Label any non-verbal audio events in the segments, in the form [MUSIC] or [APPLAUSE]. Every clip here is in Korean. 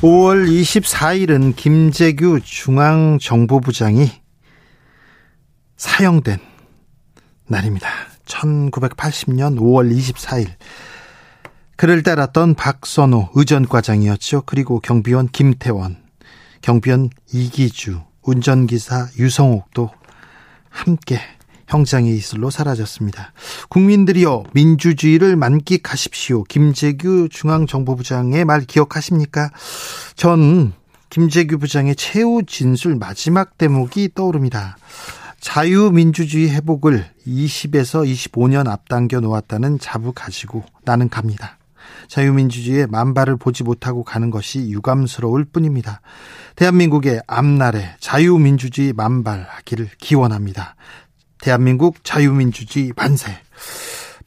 (5월 24일은) 김재규 중앙정보부장이 사형된 날입니다. 1980년 5월 24일 그를 따랐던 박선호 의전과장이었죠. 그리고 경비원 김태원, 경비원 이기주, 운전기사 유성옥도 함께 형장의 이슬로 사라졌습니다. 국민들이여 민주주의를 만끽하십시오. 김재규 중앙정보부장의 말 기억하십니까? 전 김재규 부장의 최후 진술 마지막 대목이 떠오릅니다. 자유민주주의 회복을 20에서 25년 앞당겨 놓았다는 자부 가지고 나는 갑니다. 자유민주주의의 만발을 보지 못하고 가는 것이 유감스러울 뿐입니다. 대한민국의 앞날에 자유민주주의 만발하기를 기원합니다. 대한민국 자유민주주의 만세.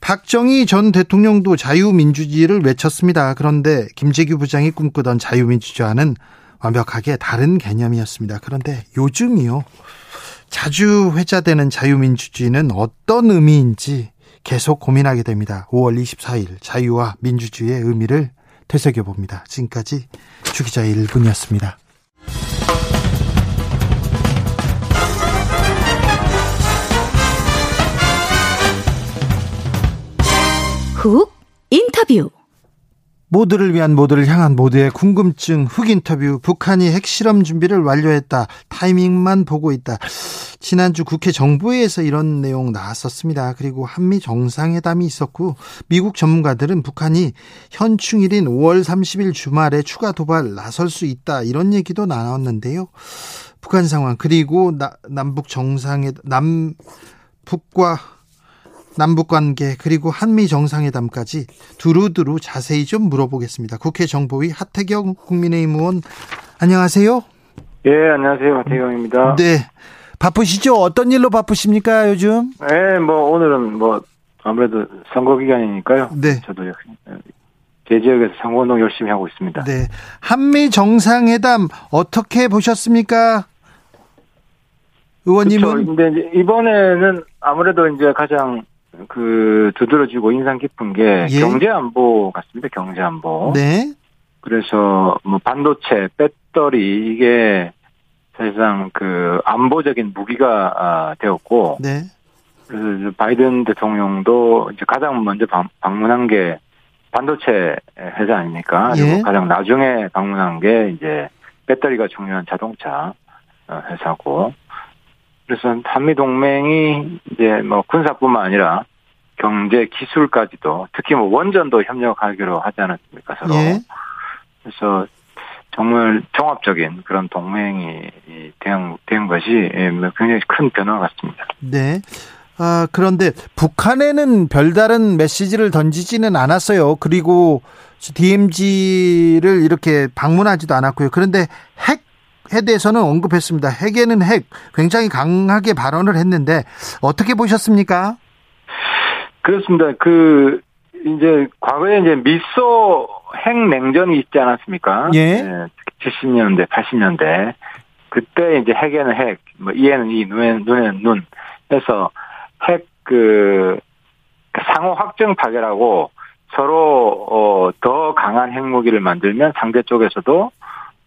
박정희 전 대통령도 자유민주주의를 외쳤습니다. 그런데 김재규 부장이 꿈꾸던 자유민주주의와는 완벽하게 다른 개념이었습니다. 그런데 요즘이요. 자주 회자되는 자유민주주의는 어떤 의미인지 계속 고민하게 됩니다. 5월 24일 자유와 민주주의의 의미를 되새겨 봅니다. 지금까지 주기자의 1분이었습니다. 훅 인터뷰. 모두를 위한 모두를 향한 모두의 궁금증 흑 인터뷰. 북한이 핵실험 준비를 완료했다. 타이밍만 보고 있다. 지난주 국회 정부회에서 이런 내용 나왔었습니다. 그리고 한미 정상회담이 있었고 미국 전문가들은 북한이 현충일인 5월 30일 주말에 추가 도발 나설 수 있다. 이런 얘기도 나왔는데요. 북한 상황. 그리고 나, 남북 정상회 남 북과 남북 관계 그리고 한미 정상회담까지 두루두루 자세히 좀 물어보겠습니다. 국회 정보위 하태경 국민의힘 의원 안녕하세요. 예, 안녕하세요. 하태경입니다. 네. 바쁘시죠? 어떤 일로 바쁘십니까, 요즘? 네, 뭐 오늘은 뭐 아무래도 선거 기간이니까요. 네. 저도 제 지역에서 선거운동 열심히 하고 있습니다. 네. 한미 정상회담 어떻게 보셨습니까? 의원님은 그렇죠. 근데 이번에는 아무래도 이제 가장 그 두드러지고 인상 깊은 게 예. 경제 안보 같습니다. 경제 안보. 네. 그래서 뭐 반도체, 배터리 이게 사실상 그 안보적인 무기가 아, 되었고 네. 그래서 바이든 대통령도 이제 가장 먼저 방, 방문한 게 반도체 회사 아닙니까? 그리고 예. 가장 나중에 방문한 게 이제 배터리가 중요한 자동차 어, 회사고 그래서 한미 동맹이 이제 뭐 군사뿐만 아니라 경제 기술까지도 특히 뭐 원전도 협력하기로 하지 않았습니까 서로 예. 그래서 정말 종합적인 그런 동맹이 된, 된 것이 예, 뭐 굉장히 큰 변화 같습니다. 네. 아, 그런데 북한에는 별다른 메시지를 던지지는 않았어요. 그리고 DMZ를 이렇게 방문하지도 않았고요. 그런데 핵에 대해서는 언급했습니다. 핵에는 핵 굉장히 강하게 발언을 했는데 어떻게 보셨습니까? 그렇습니다. 그 이제 과거에 이제 미소 핵 냉전이 있지 않았습니까? 예. 70년대, 80년대 그때 이제 핵에는 핵, 뭐 이에는 이, 눈에는 눈에는 눈 해서 핵그 상호 확정 파괴라고 서로 어, 더 강한 핵무기를 만들면 상대 쪽에서도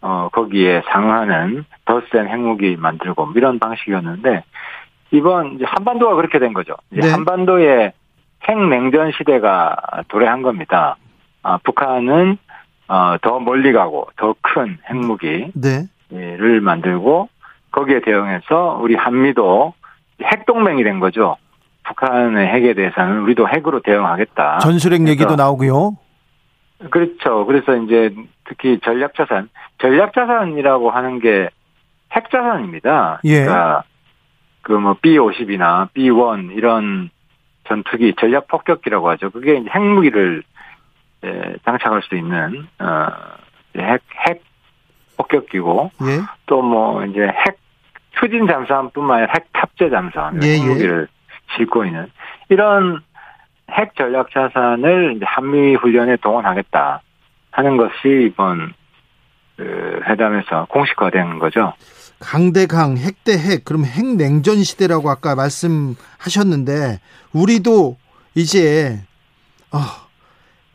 어, 거기에 상하는 더 센 핵무기 만들고 뭐 이런 방식이었는데 이번 이제 한반도가 그렇게 된 거죠. 네. 한반도에 핵냉전 시대가 도래한 겁니다. 아, 북한은 어, 더 멀리 가고 더 큰 핵무기를 네. 만들고 거기에 대응해서 우리 한미도 핵동맹이 된 거죠. 북한의 핵에 대해서는 우리도 핵으로 대응하겠다. 전술핵 얘기도 나오고요. 그렇죠. 그래서 이제 특히 전략자산, 전략자산이라고 하는 게 핵자산입니다. 예. 그러니까 그 뭐 B50이나 B1 이런 전투기 전략 폭격기라고 하죠. 그게 이제 핵무기를 예, 장착할 수 있는 어, 핵, 핵 폭격기고 예. 또뭐 이제 핵 추진 잠수함뿐만 아니라 핵 탑재 잠수함 예, 예. 핵무기를 싣고 있는 이런 핵 전략 자산을 이제 한미 훈련에 동원하겠다 하는 것이 이번 그 회담에서 공식화된 거죠. 강대강 핵대핵 그럼 핵냉전 시대라고 아까 말씀하셨는데 우리도 이제 어,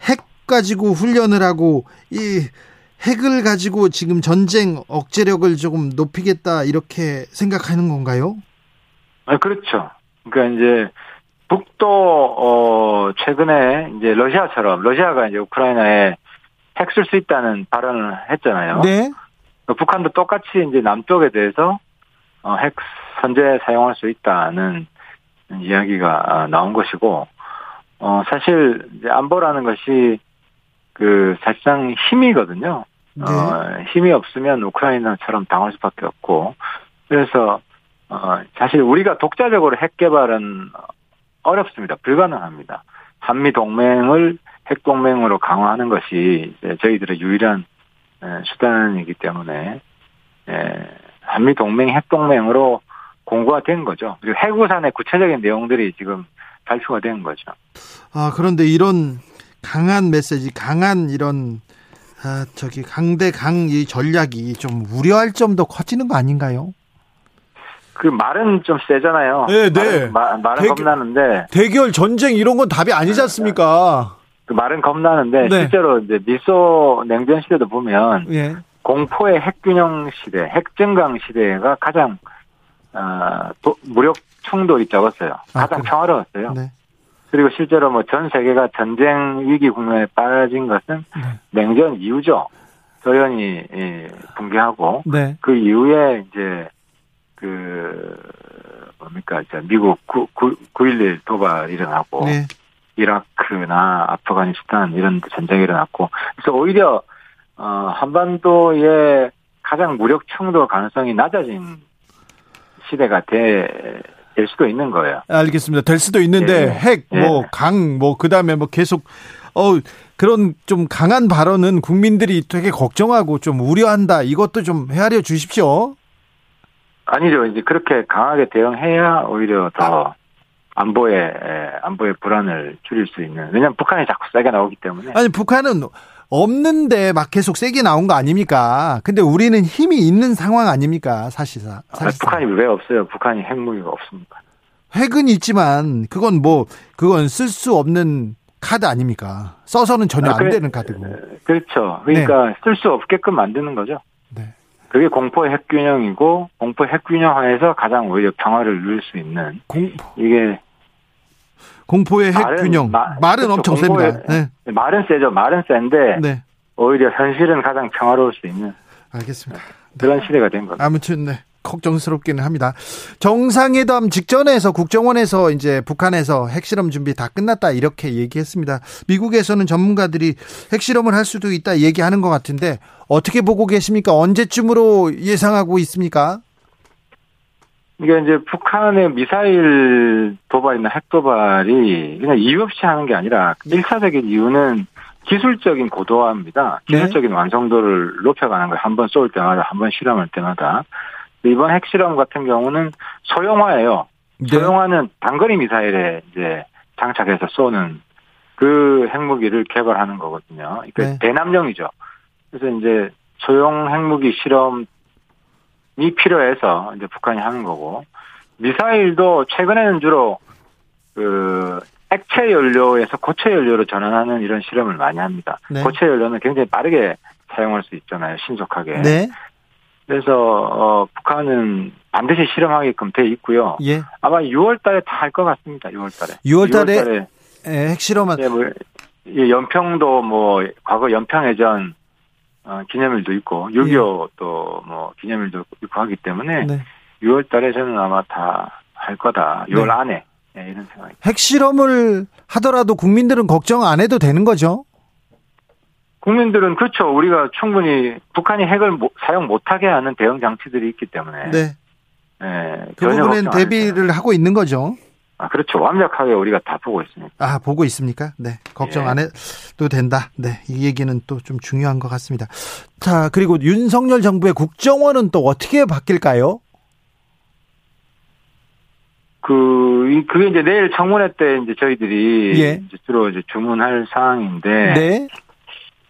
핵 가지고 훈련을 하고 이 핵을 가지고 지금 전쟁 억제력을 조금 높이겠다 이렇게 생각하는 건가요? 아, 그렇죠. 그러니까 이제 북도 어 최근에 이제 러시아처럼 러시아가 이제 우크라이나에 핵 쓸 수 있다는 발언을 했잖아요. 네. 북한도 똑같이 이제 남쪽에 대해서 어, 핵 선제 사용할 수 있다는 이야기가 아, 나온 것이고 어 사실 이제 안보라는 것이 그 사실상 힘이거든요. 네. 어, 힘이 없으면 우크라이나처럼 당할 수밖에 없고 그래서 어, 사실 우리가 독자적으로 핵 개발은 어렵습니다. 불가능합니다. 한미 동맹을 핵 동맹으로 강화하는 것이 이제 저희들의 유일한 에, 수단이기 때문에 에, 한미 동맹 핵 동맹으로 공고가 된 거죠. 그리고 해구산의 구체적인 내용들이 지금 발표가 된 거죠. 아 그런데 이런 강한 메시지, 강한 이런 아, 저기 강대강 이 전략이 좀 우려할 점도 커지는 거 아닌가요? 그 말은 좀 세잖아요. 네, 네. 말은, 마- 말은 되게- 겁나는데 대결 전쟁 이런 건 답이 아니지 않습니까? 그 말은 겁나는데 네. 실제로 이제 미소 냉전 시대도 보면 예. 공포의 핵균형 시대, 핵증강 시대가 가장 어, 도- 무력 충돌이 적었어요. 아, 가장 그래. 평화로웠어요. 네. 그리고 실제로 뭐 전 세계가 전쟁 위기 국면에 빠진 것은 네. 냉전 이후죠. 소련이 예, 붕괴하고 네. 그 이후에 이제 그 뭡니까 이제 미국 9, 9.11 도발 일어나고 네. 이라크나 아프가니스탄 이런 전쟁이 일어났고 그래서 오히려 어 한반도의 가장 무력 충돌 가능성이 낮아진 시대가 돼, 될 수도 있는 거예요. 알겠습니다. 될 수도 있는데 예. 핵, 뭐, 예. 강, 뭐, 그 다음에 뭐 계속, 어, 그런 좀 강한 발언은 국민들이 되게 걱정하고 좀 우려한다. 이것도 좀 헤아려 주십시오. 아니죠. 이제 그렇게 강하게 대응해야 오히려 더 안보의 에, 안보의 불안을 줄일 수 있는. 왜냐하면 북한이 자꾸 세게 나오기 때문에. 아니, 북한은 없는데 막 계속 세게 나온 거 아닙니까? 근데 우리는 힘이 있는 상황 아닙니까? 사실상. 아, 사실상. 북한이 왜 없어요? 북한이 핵무기가 없습니까? 핵은 있지만 그건 뭐 그건 쓸 수 없는 카드 아닙니까? 써서는 전혀 아, 안 그래- 되는 카드고. 그렇죠. 그러니까 쓸수 없게끔 만드는 거죠. 네. 그게 공포의 핵균형이고 공포 핵균형 하에서 가장 오히려 평화를 누릴 수 있는 공, 이게 공포의 핵 말은- 균형. 말은 그렇죠. 엄청 공포의- 셉니다. 네. 말은 세죠. 말은 센데 네. 오히려 현실은 가장 평화로울 수 있는 알겠습니다. 그런 시대가 된 거죠. 아무튼 네. 걱정스럽기는 합니다. 정상회담 직전에서 국정원에서 이제 북한에서 핵실험 준비 다 끝났다 이렇게 얘기했습니다. 미국에서는 전문가들이 핵실험을 할 수도 있다 얘기하는 것 같은데 어떻게 보고 계십니까? 언제쯤으로 예상하고 있습니까? 이게 이제 북한의 미사일 도발이나 핵 도발이 그냥 이유 없이 하는 게 아니라 일차적인 이유는 기술적인 고도화입니다. 네. 기술적인 완성도를 높여가는 거예요. 한번 쏠 때마다, 한 번 실험할 때마다. 이번 핵실험 같은 경우는 소형화예요. 네. 소형화는 단거리 미사일에 이제 장착해서 쏘는 그 핵무기를 개발하는 거거든요. 그러니까 네. 대남용이죠. 그래서 이제 소형 핵무기 실험 이 필요해서 이제 북한이 하는 거고 미사일도 최근에는 주로 그 액체 연료에서 고체 연료로 전환하는 이런 실험을 많이 합니다. 네. 고체 연료는 굉장히 빠르게 사용할 수 있잖아요. 신속하게. 네. 그래서 어, 북한은 반드시 실험하게끔 돼 있고요. 예. 아마 6월달에 다 할 것 같습니다. 6월달에. 6월 달에 예, 핵실험은 예, 뭐, 이 연평도 뭐 과거 연평해전 어, 기념일도 있고 6.25 또뭐 기념일도 있고 하기 때문에 네. 6월 달에 저는 아마 다 할 거다. 6월 네. 안에 예, 이런 생각이. 핵실험을 하더라도 국민들은 걱정 안 해도 되는 거죠? 국민들은 그렇죠. 우리가 충분히 북한이 핵을 못- 사용 못하게 하는 대응 장치들이 있기 때문에 네. 예, 그 부분엔. 대비를 하고 있는 거죠. 아, 그렇죠. 완벽하게 우리가 다 보고 있습니다. 아, 보고 있습니까? 네. 걱정 예. 안 해도 된다. 네. 이 얘기는 또 좀 중요한 것 같습니다. 자, 그리고 윤석열 정부의 국정원은 또 어떻게 바뀔까요? 그, 이- 그게 이제 내일 청문회 때 이제 저희들이 예. 이제 주로 이제 주문할 사항인데. 네.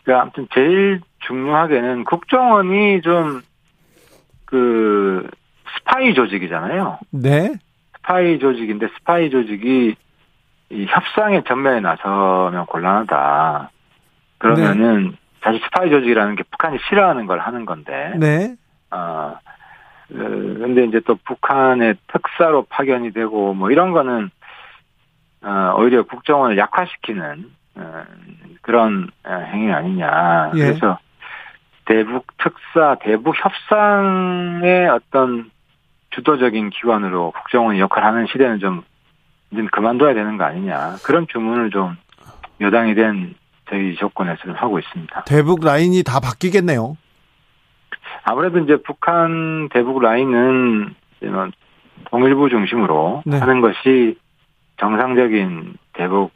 그 아무튼 제일 중요하게는 국정원이 좀 그 스파이 조직이잖아요. 네. 스파이 조직인데 스파이 조직이 이 협상의 전면에 나서면 곤란하다. 그러면은 사실 스파이 조직이라는 게 북한이 싫어하는 걸 하는 건데. 네. 어, 어, 근데 이제 또 북한의 특사로 파견이 되고 뭐 이런 거는 어, 오히려 국정원을 약화시키는 어, 그런 어, 행위 아니냐. 예. 그래서 대북 특사, 대북 협상의 어떤 주도적인 기관으로 국정원이 역할 하는 시대는 좀 이제 그만둬야 되는 거 아니냐. 그런 주문을 좀 여당이 된 저희 조건에서 좀 하고 있습니다. 대북 라인이 다 바뀌겠네요. 아무래도 이제 북한 대북 라인은 통일부 중심으로 네. 하는 것이 정상적인 대북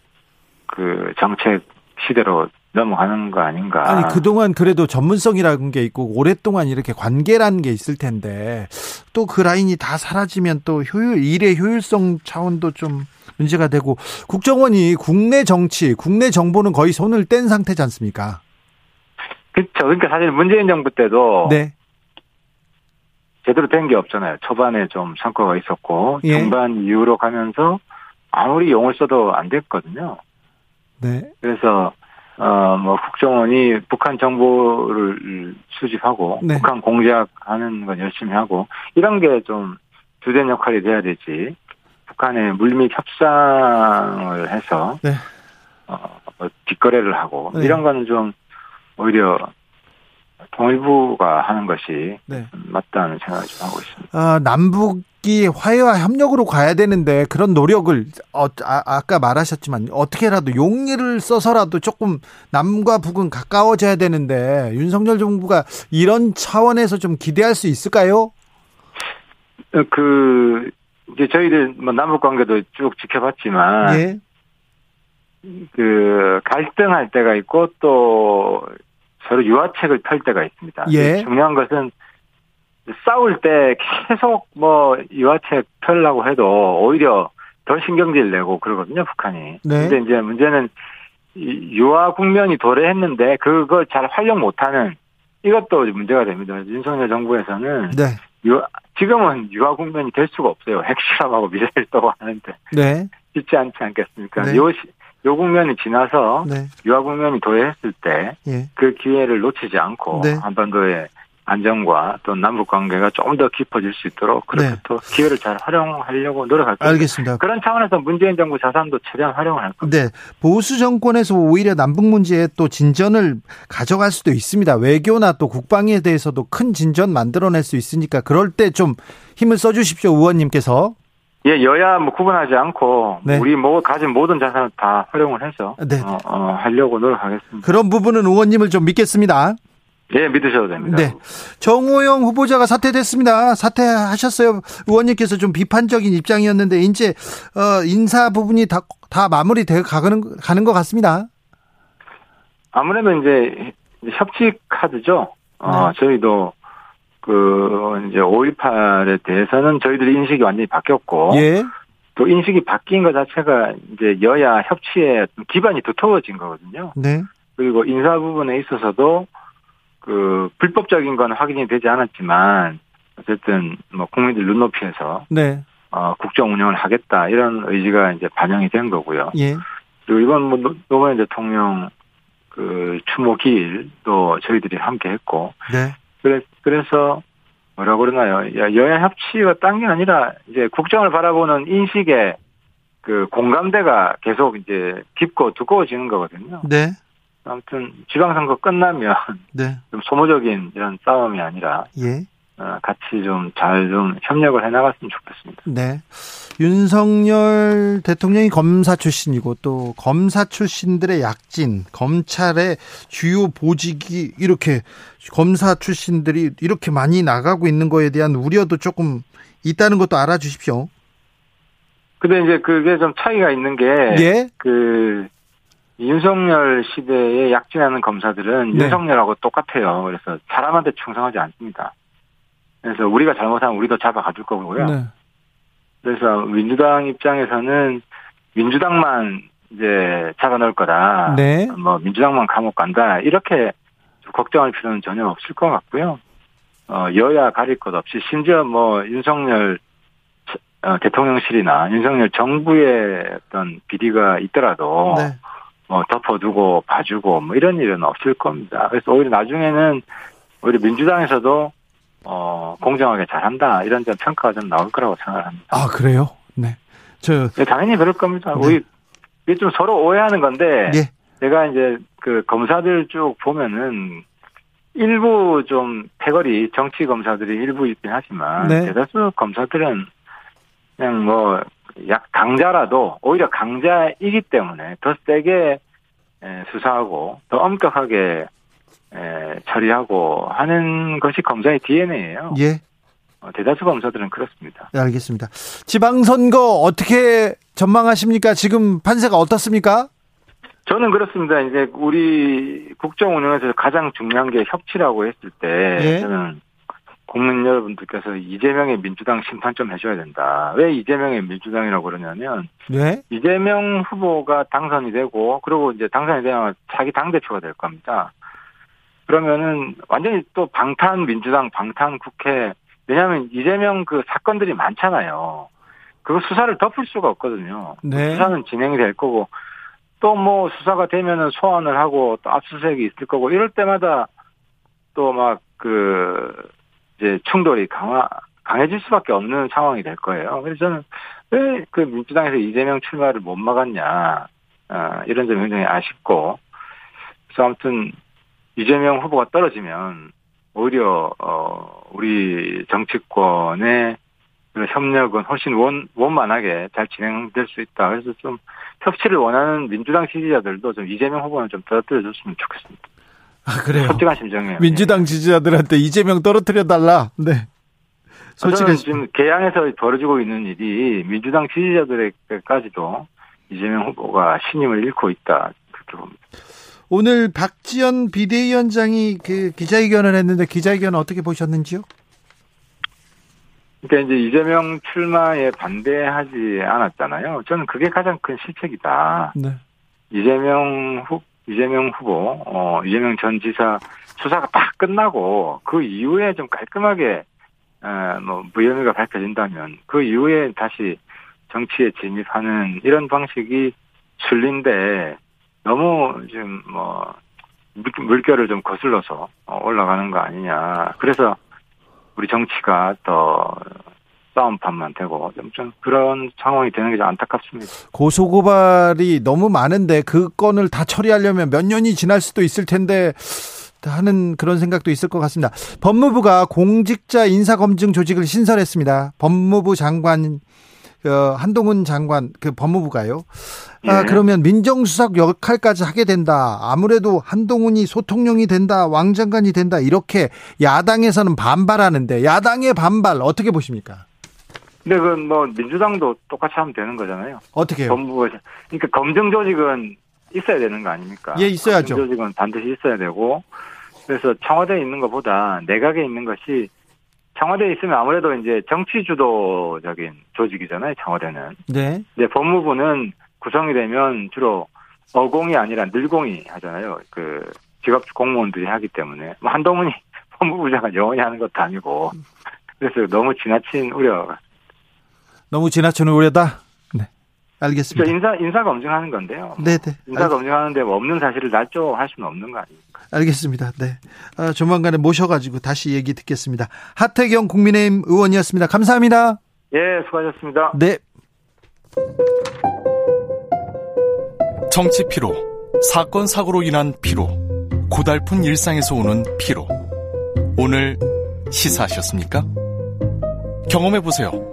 그 정책 시대로 넘어가는 거 아닌가. 아니 그동안 그래도 전문성이라는 게 있고 오랫동안 이렇게 관계라는 게 있을 텐데 또 그 라인이 다 사라지면 또 효율 일의 효율성 차원도 좀 문제가 되고 국정원이 국내 정치, 국내 정보는 거의 손을 뗀 상태지 않습니까? 그렇죠. 그러니까 사실 문재인 정부 때도 네. 제대로 된 게 없잖아요. 초반에 좀 성과가 있었고 예. 중반 이후로 가면서 아무리 용을 써도 안 됐거든요. 네. 그래서 어뭐 국정원이 북한 정보를 수집하고 네. 북한 공작하는 건 열심히 하고 이런 게 좀 주된 역할이 돼야 되지. 북한의 물밑 협상을 해서 네. 어, 뭐 뒷거래를 하고 네. 이런 거는 좀 오히려 통일부가 하는 것이 네. 맞다는 생각을 좀 하고 있습니다. 아, 남북 이 화해와 협력으로 가야 되는데 그런 노력을 어, 아, 아까 말하셨지만 어떻게라도 용기를 써서라도 조금 남과 북은 가까워져야 되는데 윤석열 정부가 이런 차원에서 좀 기대할 수 있을까요? 어, 그 이제 저희들 뭐 남북 관계도 쭉 지켜봤지만 예. 그 갈등할 때가 있고 또 서로 유화책을 펼 때가 있습니다. 예. 중요한 것은 싸울 때 계속 뭐 유화책 펴려고 해도 오히려 더 신경질 내고 그러거든요, 북한이. 네. 근데 이제 문제는 이 유화 국면이 도래했는데 그걸 잘 활용 못하는 이것도 문제가 됩니다. 윤석열 정부에서는 네. 유화, 지금은 유화 국면이 될 수가 없어요. 핵실험하고 미사일 쏘고 하는데 네. 쉽지 않지 않겠습니까? 네. 요, 시- 요 국면이 지나서 네. 유화 국면이 도래했을 때그 예. 기회를 놓치지 않고 네. 한반도의 안정과 또 남북 관계가 좀더 깊어질 수 있도록 그렇게 네. 또 기회를 잘 활용하려고 노력할 겁니다. 알겠습니다. 그런 차원에서 문재인 정부 자산도 최대한 활용을 할 겁니다. 네. 보수 정권에서 오히려 남북 문제에 또 진전을 가져갈 수도 있습니다. 외교나 또 국방에 대해서도 큰 진전 만들어낼 수 있으니까 그럴 때 좀 힘을 써 주십시오, 의원님께서. 예, 여야 뭐 구분하지 않고 네. 우리 뭐 가진 모든 자산을 다 활용을 해서 네. 어, 어, 하려고 노력하겠습니다. 그런 부분은 의원님을 좀 믿겠습니다. 예, 믿으셔도 됩니다. 네. 정호영 후보자가 사퇴됐습니다. 사퇴하셨어요. 의원님께서 좀 비판적인 입장이었는데 이제 어, 인사 부분이 다, 다 마무리돼 가는 가는 것 같습니다. 아무래도 이제 협치 카드죠. 어, 네. 저희도 그 이제 5.18에 대해서는 저희들이 인식이 완전히 바뀌었고 예. 또 인식이 바뀐 것 자체가 이제 여야 협치의 기반이 두터워진 거거든요. 네. 그리고 인사 부분에 있어서도 그 불법적인 건 확인이 되지 않았지만 어쨌든 뭐 국민들 눈높이에서 네. 어 국정 운영을 하겠다 이런 의지가 이제 반영이 된 거고요. 예. 그리고 이번 뭐 노- 노무현 대통령 그 추모 기일도 저희들이 함께 했고 네. 그래 그래서 뭐라 그러나요? 야, 여야 협치가 딴 게 아니라 이제 국정을 바라보는 인식의 그 공감대가 계속 이제 깊고 두꺼워지는 거거든요. 네. 아무튼 지방선거 끝나면 [LAUGHS] 네. 좀 소모적인 이런 싸움이 아니라 예. 어, 같이 좀잘좀 협력을 해 나갔으면 좋겠습니다. 네. 윤석열 대통령이 검사 출신이고 또 검사 출신들의 약진, 검찰의 주요 보직이 이렇게 검사 출신들이 이렇게 많이 나가고 있는 거에 대한 우려도 조금 있다는 것도 알아주십시오. 근데 이제 그게 좀 차이가 있는 게, 예. 그, 윤석열 시대에 약진하는 검사들은 네. 윤석열하고 똑같아요. 그래서 사람한테 충성하지 않습니다. 그래서 우리가 잘못하면 우리도 잡아가줄 거고요. 네. 그래서 민주당 입장에서는 민주당만 이제 잡아놓을 거다. 네. 뭐 민주당만 감옥 간다. 이렇게 걱정할 필요는 전혀 없을 것 같고요. 어, 여야 가릴 것 없이 심지어 뭐 윤석열 어, 대통령실이나 윤석열 정부의 어떤 비리가 있더라도 네. 뭐 덮어두고 봐주고 뭐 이런 일은 없을 겁니다. 그래서 오히려 나중에는 오히려 민주당에서도 어, 공정하게 잘한다 이런 점 평가가 좀 나올 거라고 생각합니다. 아, 그래요? 네. 저, 네, 당연히 그럴 겁니다. 네. 우리 이게 좀 서로 오해하는 건데 예. 제가 이제 그 검사들 쭉 보면은 일부 좀 패거리 정치 검사들이 일부 있긴 하지만 네. 대다수 검사들은 그냥 뭐 약 강자라도 오히려 강자이기 때문에 더 세게 에, 수사하고 더 엄격하게 에, 처리하고 하는 것이 검사의 DNA예요. 예. 대다수 검사들은 그렇습니다. 네, 알겠습니다. 지방선거 어떻게 전망하십니까? 지금 판세가 어떻습니까? 저는 그렇습니다. 이제 우리 국정 운영에서 가장 중요한 게 협치라고 했을 때 예. 저는 국민 여러분들께서 이재명의 민주당 심판 좀 해줘야 된다. 왜 이재명의 민주당이라고 그러냐면 네. 이재명 후보가 당선이 되고 그리고 이제 당선이 되면 자기 당 대표가 될 겁니다. 그러면은 완전히 또 방탄 민주당 방탄 국회 왜냐하면 이재명 그 사건들이 많잖아요. 그거 수사를 덮을 수가 없거든요. 네. 수사는 진행이 될 거고 또 뭐 수사가 되면은 소환을 하고 또 압수수색이 있을 거고 이럴 때마다 또 막 그 이제 충돌이 강화 강해질 수밖에 없는 상황이 될 거예요. 그래서 저는 왜 그 민주당에서 이재명 출마를 못 막았냐 아, 이런 점이 굉장히 아쉽고 그래서 아무튼 이재명 후보가 떨어지면 오히려 어 우리 정치권의 그 협력은 훨씬 원, 원만하게 잘 진행될 수 있다. 그래서 좀 협치를 원하는 민주당 지지자들도 좀 이재명 후보는 좀 떨어뜨려줬으면 좋겠습니다. 아, 그래요. 솔직한 심정이에요. 민주당 지지자들한테 이재명 떨어뜨려 달라. 네. 솔직히 지금 개항에서 벌어지고 있는 일이 민주당 지지자들에게까지도 이재명 후보가 신임을 잃고 있다. 그렇게 봅니다. 오늘 박지원 비대위원장이 그 기자회견을 했는데 기자회견 어떻게 보셨는지요? 그러니까 이제 이재명 출마에 반대하지 않았잖아요. 저는 그게 가장 큰 실책이다. 네. 이재명 후 이재명 후보, 어, 이재명 전 지사 수사가 딱 끝나고 그 이후에 좀 깔끔하게 어, 뭐 무혐의가 밝혀진다면 그 이후에 다시 정치에 진입하는 이런 방식이 순리인데 너무 지금 뭐 물- 물결을 좀 거슬러서 어, 올라가는 거 아니냐. 그래서 우리 정치가 더 싸움판만 되고 좀, 좀 그런 상황이 되는 게 좀 안타깝습니다. 고소고발이 너무 많은데 그 건을 다 처리하려면 몇 년이 지날 수도 있을 텐데 하는 그런 생각도 있을 것 같습니다. 법무부가 공직자 인사검증 조직을 신설했습니다. 법무부 장관 어, 한동훈 장관 그 법무부가요. 아 예. 그러면 민정수석 역할까지 하게 된다. 아무래도 한동훈이 소통령이 된다. 왕 장관이 된다. 이렇게 야당에서는 반발하는데 야당의 반발 어떻게 보십니까? 근데 그건 뭐 민주당도 똑같이 하면 되는 거잖아요. 어떻게 해요? 법무부에서 그러니까 검증 조직은 있어야 되는 거 아닙니까? 예, 있어야죠. 검증 조직은 반드시 있어야 되고 그래서 청와대에 있는 것보다 내각에 있는 것이 청와대에 있으면 아무래도 이제 정치 주도적인 조직이잖아요. 청와대는. 네. 이제 법무부는 구성이 되면 주로 어공이 아니라 늘공이 하잖아요. 그 직업 공무원들이 하기 때문에 뭐 한동훈이 [LAUGHS] 법무부 장관 영원히 하는 것도 아니고 그래서 너무 지나친 우려. 너무 지나치는 우려다. 네. 알겠습니다. 인사 인사 검증하는 건데요. 네, 네. 인사 검증하는데 뭐 없는 사실을 날조할 수는 없는 거 아닙니까? 알겠습니다. 네. 아, 조만간에 모셔가지고 다시 얘기 듣겠습니다. 하태경 국민의힘 의원이었습니다. 감사합니다. 예, 수고하셨습니다. 네. 정치 피로, 사건 사고로 인한 피로, 고달픈 일상에서 오는 피로. 오늘 시사하셨습니까? 경험해 보세요.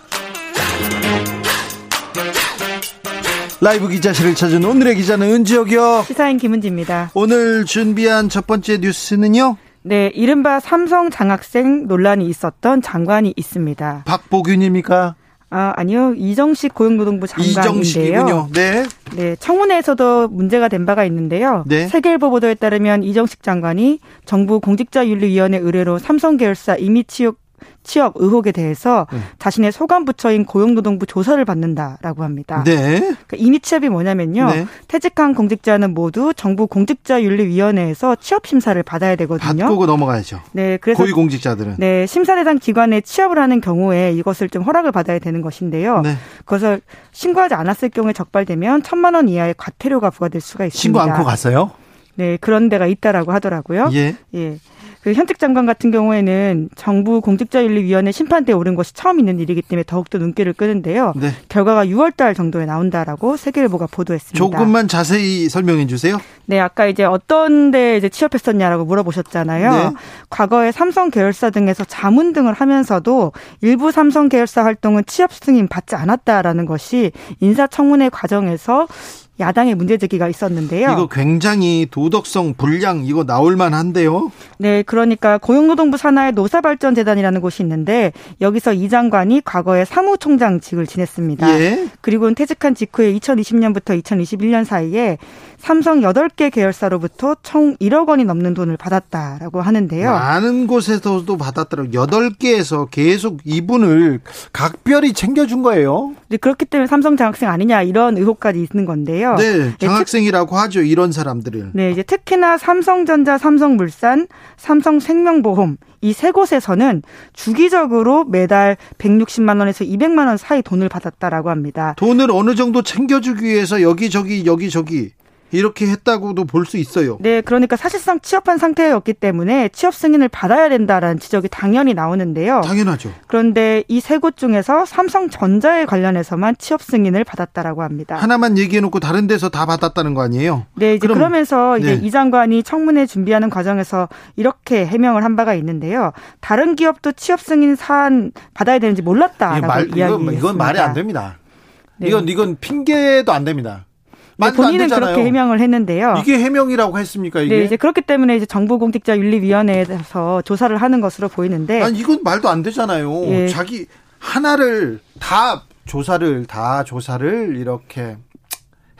라이브 기자실을 찾은 오늘의 기자는 은지혁이요. 시사인 김은지입니다. 오늘 준비한 첫 번째 뉴스는요. 네, 이른바 삼성 장학생 논란이 있었던 장관이 있습니다. 박보균입니까? 아, 아니요. 이정식 고용노동부 장관인데요. 네. 네, 청문회에서도 문제가 된 바가 있는데요. 네. 세계일보 보도에 따르면 이정식 장관이 정부 공직자윤리위원회 의뢰로 삼성 계열사 이미 취업 취업 의혹에 대해서 네. 자신의 소관 부처인 고용노동부 조사를 받는다라고 합니다. 네. 그러니까 이미 취업이 뭐냐면요. 네. 퇴직한 공직자는 모두 정부 공직자윤리위원회에서 취업 심사를 받아야 되거든요. 받고 넘어가야죠. 네, 그래서 고위 공직자들은. 네, 심사 대상 기관에 취업을 하는 경우에 이것을 좀 허락을 받아야 되는 것인데요. 네. 그것을 신고하지 않았을 경우에 적발되면 천만 원 이하의 과태료가 부과될 수가 있습니다. 신고 않고 갔어요? 네, 그런 데가 있다라고 하더라고요. 예. 예. 그 현직 장관 같은 경우에는 정부 공직자윤리위원회 심판대에 오른 것이 처음 있는 일이기 때문에 더욱더 눈길을 끄는데요. 네. 결과가 6월달 정도에 나온다라고 세계일보가 보도했습니다. 조금만 자세히 설명해 주세요. 네, 아까 이제 어떤 데 이제 취업했었냐라고 물어보셨잖아요. 네. 과거에 삼성 계열사 등에서 자문 등을 하면서도 일부 삼성 계열사 활동은 취업 승인 받지 않았다라는 것이 인사청문회 과정에서 야당의 문제 제기가 있었는데요. 이거 굉장히 도덕성 불량 이거 나올 만한데요. 네, 그러니까 고용노동부 산하의 노사발전재단이라는 곳이 있는데 여기서 이 장관이 과거에 사무총장직을 지냈습니다. 예. 그리고 퇴직한 직후에 2020년부터 2021년 사이에 삼성 8개 계열사로부터 총 1억 원이 넘는 돈을 받았다라고 하는데요. 많은 곳에서도 받았더라고. 여덟 개에서 계속 이분을 각별히 챙겨준 거예요. 네, 그렇기 때문에 삼성 장학생 아니냐 이런 의혹까지 있는 건데요. 네, 장학생이라고 하죠. 이런 사람들을. 네, 이제 특히나 삼성전자, 삼성물산, 삼성생명보험 이 세 곳에서는 주기적으로 매달 160만 원에서 200만 원 사이 돈을 받았다라고 합니다. 돈을 어느 정도 챙겨주기 위해서 여기저기 여기저기 이렇게 했다고도 볼 수 있어요. 네, 그러니까 사실상 취업한 상태였기 때문에 취업 승인을 받아야 된다라는 지적이 당연히 나오는데요. 당연하죠. 그런데 이 세 곳 중에서 삼성전자에 관련해서만 취업 승인을 받았다라고 합니다. 하나만 얘기해 놓고 다른 데서 다 받았다는 거 아니에요? 네, 이제 그럼- 그러면서 이제 네. 이 장관이 청문회 준비하는 과정에서 이렇게 해명을 한 바가 있는데요. 다른 기업도 취업 승인 사안 받아야 되는지 몰랐다라고 이야기했습니다. 이건, 이건 말이 안 됩니다. 네. 이건 이건 핑계도 안 됩니다. 네, 본인은. 그렇게 해명을 했는데요. 이게 해명이라고 했습니까 이게? 네, 이제 그렇기 때문에 이제 정부공직자윤리위원회에서 조사를 하는 것으로 보이는데 아니 이건 말도 안 되잖아요. 예. 자기 하나를 다 조사를 다 조사를 이렇게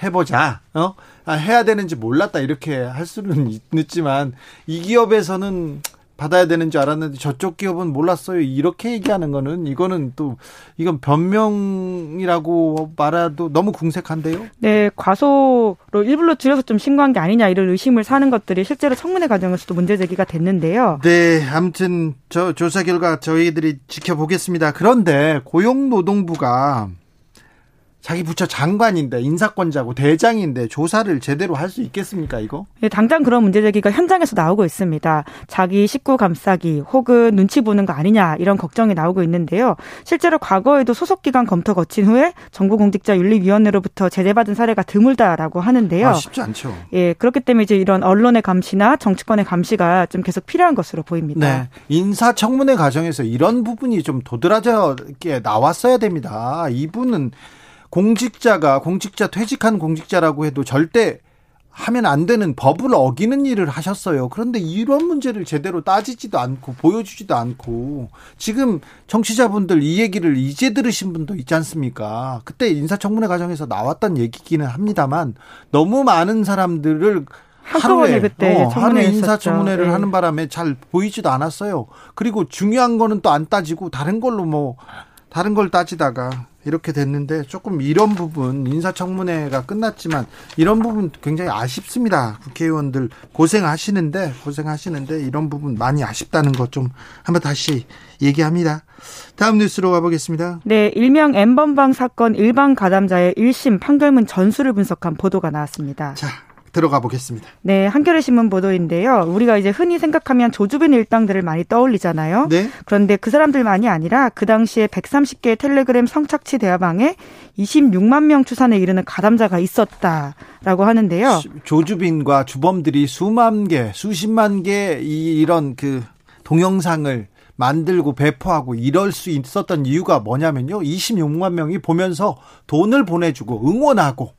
해보자. 어 아, 해야 되는지 몰랐다 이렇게 할 수는 있지만 이 기업에서는 받아야 되는 줄 알았는데 저쪽 기업은 몰랐어요. 이렇게 얘기하는 거는 이거는 또 이건 변명이라고 말해도 너무 궁색한데요. 네, 과소로 일부러 줄여서 좀 신고한 게 아니냐 이런 의심을 사는 것들이 실제로 청문회 과정에서도 문제 제기가 됐는데요. 네, 아무튼 저 조사 결과 저희들이 지켜보겠습니다. 그런데 고용노동부가 자기 부처 장관인데 인사권자고 대장인데 조사를 제대로 할 수 있겠습니까 이거? 네, 당장 그런 문제 제기가 현장에서 나오고 있습니다. 자기 식구 감싸기 혹은 눈치 보는 거 아니냐 이런 걱정이 나오고 있는데요. 실제로 과거에도 소속 기관 검토 거친 후에 정부공직자윤리위원회로부터 제재받은 사례가 드물다라고 하는데요. 아, 쉽지 않죠. 예, 그렇기 때문에 이제 이런 언론의 감시나 정치권의 감시가 좀 계속 필요한 것으로 보입니다. 네. 인사청문회 과정에서 이런 부분이 좀 도드라져 게 나왔어야 됩니다. 이분은 공직자가 공직자 퇴직한 공직자라고 해도 절대 하면 안 되는 법을 어기는 일을 하셨어요. 그런데 이런 문제를 제대로 따지지도 않고 보여주지도 않고 지금 청취자분들 이 얘기를 이제 들으신 분도 있지 않습니까? 그때 인사청문회 과정에서 나왔던 얘기기는 합니다만 너무 많은 사람들을 하루에 그때 어, 했었죠. 인사청문회를 네. 하는 바람에 잘 보이지도 않았어요. 그리고 중요한 거는 또 안 따지고 다른 걸로 뭐 다른 걸 따지다가 이렇게 됐는데 조금 이런 부분 인사청문회가 끝났지만 이런 부분 굉장히 아쉽습니다. 국회의원들 고생하시는데 고생하시는데 이런 부분 많이 아쉽다는 것 좀 한번 다시 얘기합니다. 다음 뉴스로 가보겠습니다. 네, 일명 엠번방 사건 일반 가담자의 1심 판결문 전수를 분석한 보도가 나왔습니다. 자 들어가 보겠습니다. 네, 한겨레 신문 보도인데요. 우리가 이제 흔히 생각하면 조주빈 일당들을 많이 떠올리잖아요. 네. 그런데 그 사람들만이 아니라 그 당시에 130개의 텔레그램 성착취 대화방에 26만 명 추산에 이르는 가담자가 있었다라고 하는데요. 조주빈과 주범들이 수만 개, 수십만 개 이, 이런 그 동영상을 만들고 배포하고 이럴 수 있었던 이유가 뭐냐면요. 26만 명이 보면서 돈을 보내주고 응원하고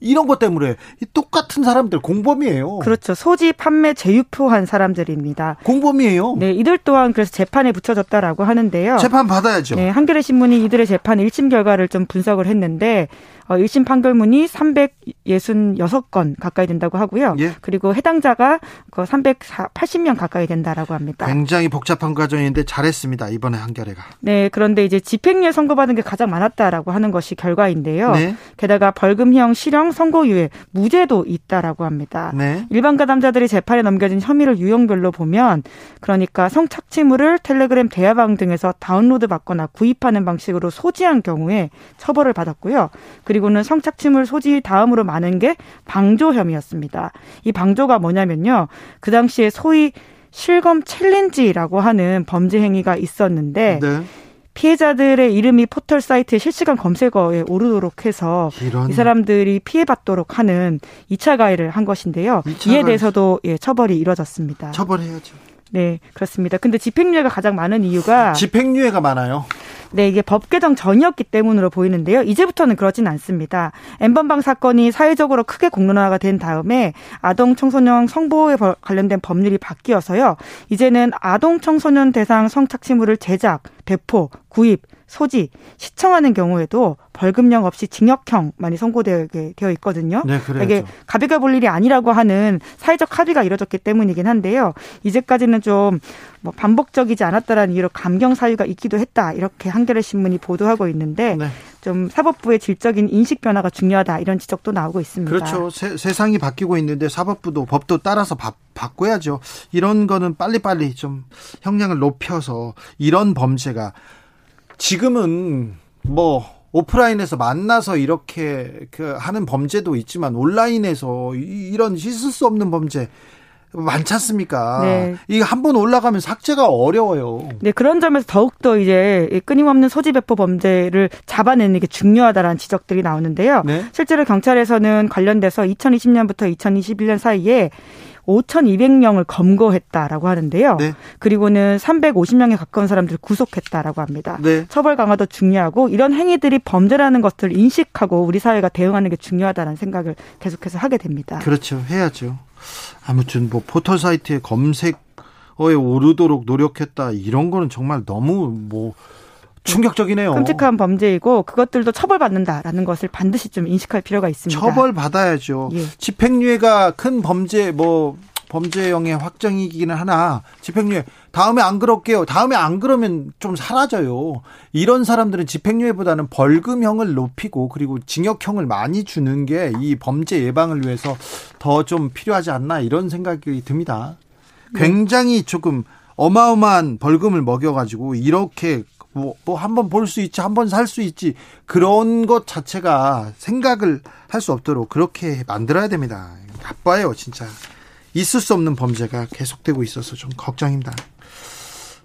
이런 것 때문에 똑같은 사람들 공범이에요. 그렇죠. 소지 판매 재유포한 사람들입니다. 공범이에요. 네, 이들 또한 그래서 재판에 붙여졌다라고 하는데요. 재판 받아야죠. 네, 한겨레 신문이 이들의 재판 1심 결과를 좀 분석을 했는데 어, 1심 판결문이 366건 가까이 된다고 하고요. 예. 그리고 해당자가 그 380명 가까이 된다라고 합니다. 굉장히 복잡한 과정인데 잘했습니다. 이번에 한겨레가. 네, 그런데 이제 집행유예 선고받은 게 가장 많았다라고 하는 것이 결과인데요. 네. 게다가 벌금형, 실형, 선고유예, 무죄도 있다라고 합니다. 네. 일반 가담자들이 재판에 넘겨진 혐의를 유형별로 보면 그러니까 성착취물을 텔레그램 대화방 등에서 다운로드 받거나 구입하는 방식으로 소지한 경우에 처벌을 받았고요. 그리고 는 성착취물 소지 다음으로 많은 게 방조 혐의였습니다. 이 방조가 뭐냐면요. 그 당시에 소위 실검 챌린지라고 하는 범죄 행위가 있었는데 네. 피해자들의 이름이 포털 사이트에 실시간 검색어에 오르도록 해서 이런 이 사람들이 피해받도록 하는 2차 가해를 한 것인데요. 2차 이에 가해. 대해서도 예, 처벌이 이뤄졌습니다. 처벌해야죠. 네, 그렇습니다. 근데 집행유예가 가장 많은 이유가 집행유예가 많아요. 네, 이게 법 개정 전이었기 때문으로 보이는데요. 이제부터는 그러진 않습니다. 엠번방 사건이 사회적으로 크게 공론화가 된 다음에 아동 청소년 성보호에 벌- 관련된 법률이 바뀌어서요. 이제는 아동 청소년 대상 성착취물을 제작, 배포, 구입, 소지, 시청하는 경우에도 벌금형 없이 징역형만이 선고되게 되어 있거든요. 네, 그래야죠. 이게 가비가 볼 일이 아니라고 하는 사회적 합의가 이뤄졌기 때문이긴 한데요. 이제까지는 좀 뭐 반복적이지 않았다라는 이유로 감경 사유가 있기도 했다. 이렇게 한겨레 신문이 보도하고 있는데 네. 좀 사법부의 질적인 인식 변화가 중요하다. 이런 지적도 나오고 있습니다. 그렇죠. 세, 세상이 바뀌고 있는데 사법부도 법도 따라서 바, 바꿔야죠. 이런 거는 빨리빨리 좀 형량을 높여서 이런 범죄가 지금은 뭐 오프라인에서 만나서 이렇게 그 하는 범죄도 있지만 온라인에서 이- 이런 씻을 수 없는 범죄 많지 않습니까? 네. 이게 한번 올라가면 삭제가 어려워요. 네, 그런 점에서 더욱더 이제 이 끊임없는 소지 배포 범죄를 잡아내는 게 중요하다라는 지적들이 나오는데요. 네. 실제로 경찰에서는 관련돼서 2020년부터 2021년 사이에 5,200명을 검거했다라고 하는데요. 네. 그리고는 350명에 가까운 사람들을 구속했다라고 합니다. 네. 처벌 강화도 중요하고 이런 행위들이 범죄라는 것들을 인식하고 우리 사회가 대응하는 게 중요하다는 생각을 계속해서 하게 됩니다. 그렇죠. 해야죠. 아무튼 뭐 포털 사이트에 검색어에 오르도록 노력했다 이런 거는 정말 너무 뭐 충격적이네요. 끔찍한 범죄이고 그것들도 처벌받는다라는 것을 반드시 좀 인식할 필요가 있습니다. 처벌 받아야죠. 예. 집행유예가 큰 범죄 뭐 범죄형의 확정이기는 하나 집행유예 다음에 안 그럴게요. 다음에 안 그러면 좀 사라져요. 이런 사람들은 집행유예보다는 벌금형을 높이고 그리고 징역형을 많이 주는 게 이 범죄 예방을 위해서 더 좀 필요하지 않나 이런 생각이 듭니다. 굉장히 조금 어마어마한 벌금을 먹여가지고 이렇게 뭐, 뭐 한 번 볼 수 있지, 한 번 살 수 있지 그런 것 자체가 생각을 할 수 없도록 그렇게 만들어야 됩니다. 나빠요, 진짜. 있을 수 없는 범죄가 계속되고 있어서 좀 걱정입니다.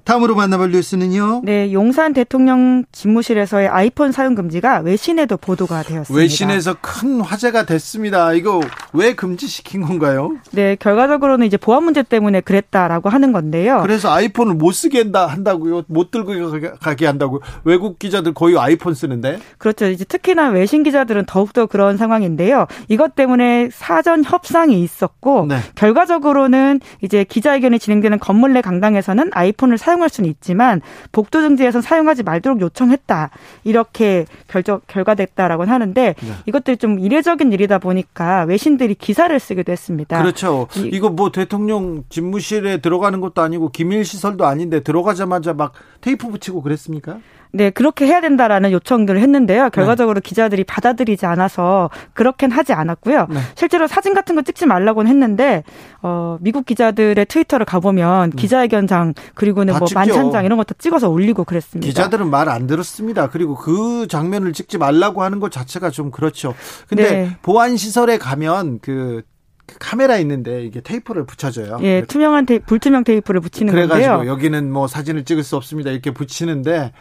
다음으로 만나볼 뉴스는요. 네, 용산 대통령 집무실에서의 아이폰 사용 금지가 외신에도 보도가 되었습니다. 외신에서 큰 화제가 됐습니다. 이거 왜 금지시킨 건가요? 네, 결과적으로는 이제 보안 문제 때문에 그랬다라고 하는 건데요. 그래서 아이폰을 못 쓰게 한다 한다고요? 못 들고 가게- 한다고요? 외국 기자들 거의 아이폰 쓰는데 그렇죠. 이제 특히나 외신 기자들은 더욱더 그런 상황인데요. 이것 때문에 사전 협상이 있었고 네. 결과적으로는 이제 기자회견이 진행되는 건물 내 강당에서는 아이폰을 사용 할 수는 있지만 복도 등지에서 사용하지 말도록 요청했다. 이렇게 결정 결과됐다라고 하는데 네. 이것들이 좀 이례적인 일이다 보니까 외신들이 기사를 쓰기도 했습니다. 그렇죠. 이- 이거 뭐 대통령 집무실에 들어가는 것도 아니고 기밀 시설도 아닌데 들어가자마자 막 테이프 붙이고 그랬습니까? 네, 그렇게 해야 된다라는 요청들을 했는데요. 결과적으로 기자들이 받아들이지 않아서 그렇게는 하지 않았고요. 네. 실제로 사진 같은 거 찍지 말라고는 했는데 어, 미국 기자들의 트위터를 가보면 기자회견장 그리고는 다뭐 찍죠. 만찬장 이런 것도 찍어서 올리고 그랬습니다. 기자들은 말 안 들었습니다. 그리고 그 장면을 찍지 말라고 하는 것 자체가 좀 그렇죠. 근데 네. 보안 시설에 가면 그, 그 카메라 있는데 이게 테이프를 붙여줘요. 예, 투명한 테이 불투명 테이프를 붙이는 그래가지고 건데요. 여기는 뭐 사진을 찍을 수 없습니다. 이렇게 붙이는데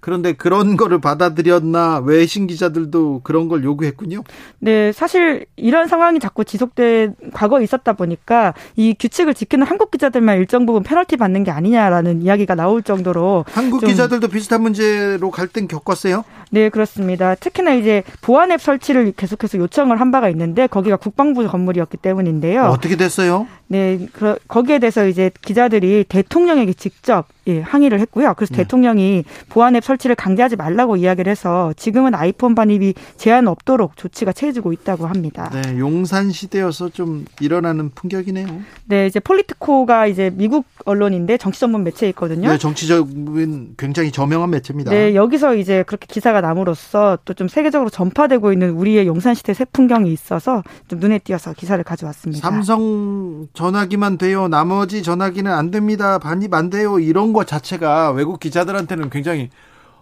그런데 그런 거를 받아들였나 외신 기자들도 그런 걸 요구했군요. 네, 사실 이런 상황이 자꾸 지속돼 과거에 있었다 보니까 이 규칙을 지키는 한국 기자들만 일정 부분 페널티 받는 게 아니냐라는 이야기가 나올 정도로 한국 기자들도 비슷한 문제로 갈등 겪었어요? 네, 그렇습니다. 특히나 이제 보안 앱 설치를 계속해서 요청을 한 바가 있는데 거기가 국방부 건물이었기 때문인데요. 어떻게 됐어요? 네, 거기에 대해서 이제 기자들이 대통령에게 직접 예, 항의를 했고요. 그래서 네. 대통령이 보안 앱 설치를 강제하지 말라고 이야기를 해서 지금은 아이폰 반입이 제한 없도록 조치가 취해지고 있다고 합니다. 네, 용산 시대여서 좀 일어나는 풍격이네요. 네, 이제 폴리티코가 이제 미국 언론인데 정치 전문 매체에 있거든요. 네, 정치적인 굉장히 저명한 매체입니다. 네, 여기서 이제 그렇게 기사가 남으로써 또 좀 세계적으로 전파되고 있는 우리의 용산 시대 새 풍경이 있어서 좀 눈에 띄어서 기사를 가져왔습니다. 삼성 전화기만 돼요. 나머지 전화기는 안 됩니다. 반입 안 돼요. 이런 거 자체가 외국 기자들한테는 굉장히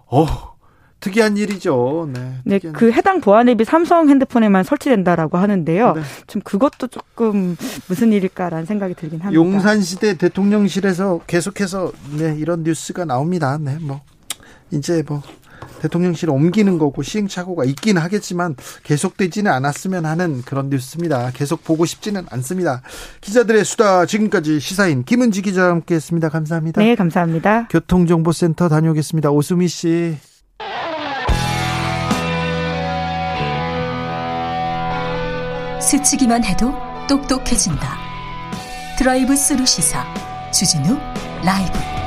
어 특이한 일이죠. 네. 네, 그 해당 보안 앱이 삼성 핸드폰에만 설치된다라고 하는데요. 네. 좀 그것도 조금 무슨 일일까라는 생각이 들긴 합니다. 용산시대 대통령실에서 계속해서 네, 이런 뉴스가 나옵니다. 네, 뭐 이제 뭐 대통령실 옮기는 거고 시행착오가 있긴 하겠지만 계속되지는 않았으면 하는 그런 뉴스입니다. 계속 보고 싶지는 않습니다. 기자들의 수다 지금까지 시사인 김은지 기자와 함께했습니다. 감사합니다. 네, 감사합니다. 교통정보센터 다녀오겠습니다. 오수미 씨. 스치기만 해도 똑똑해진다. 드라이브 스루 시사 주진우 라이브.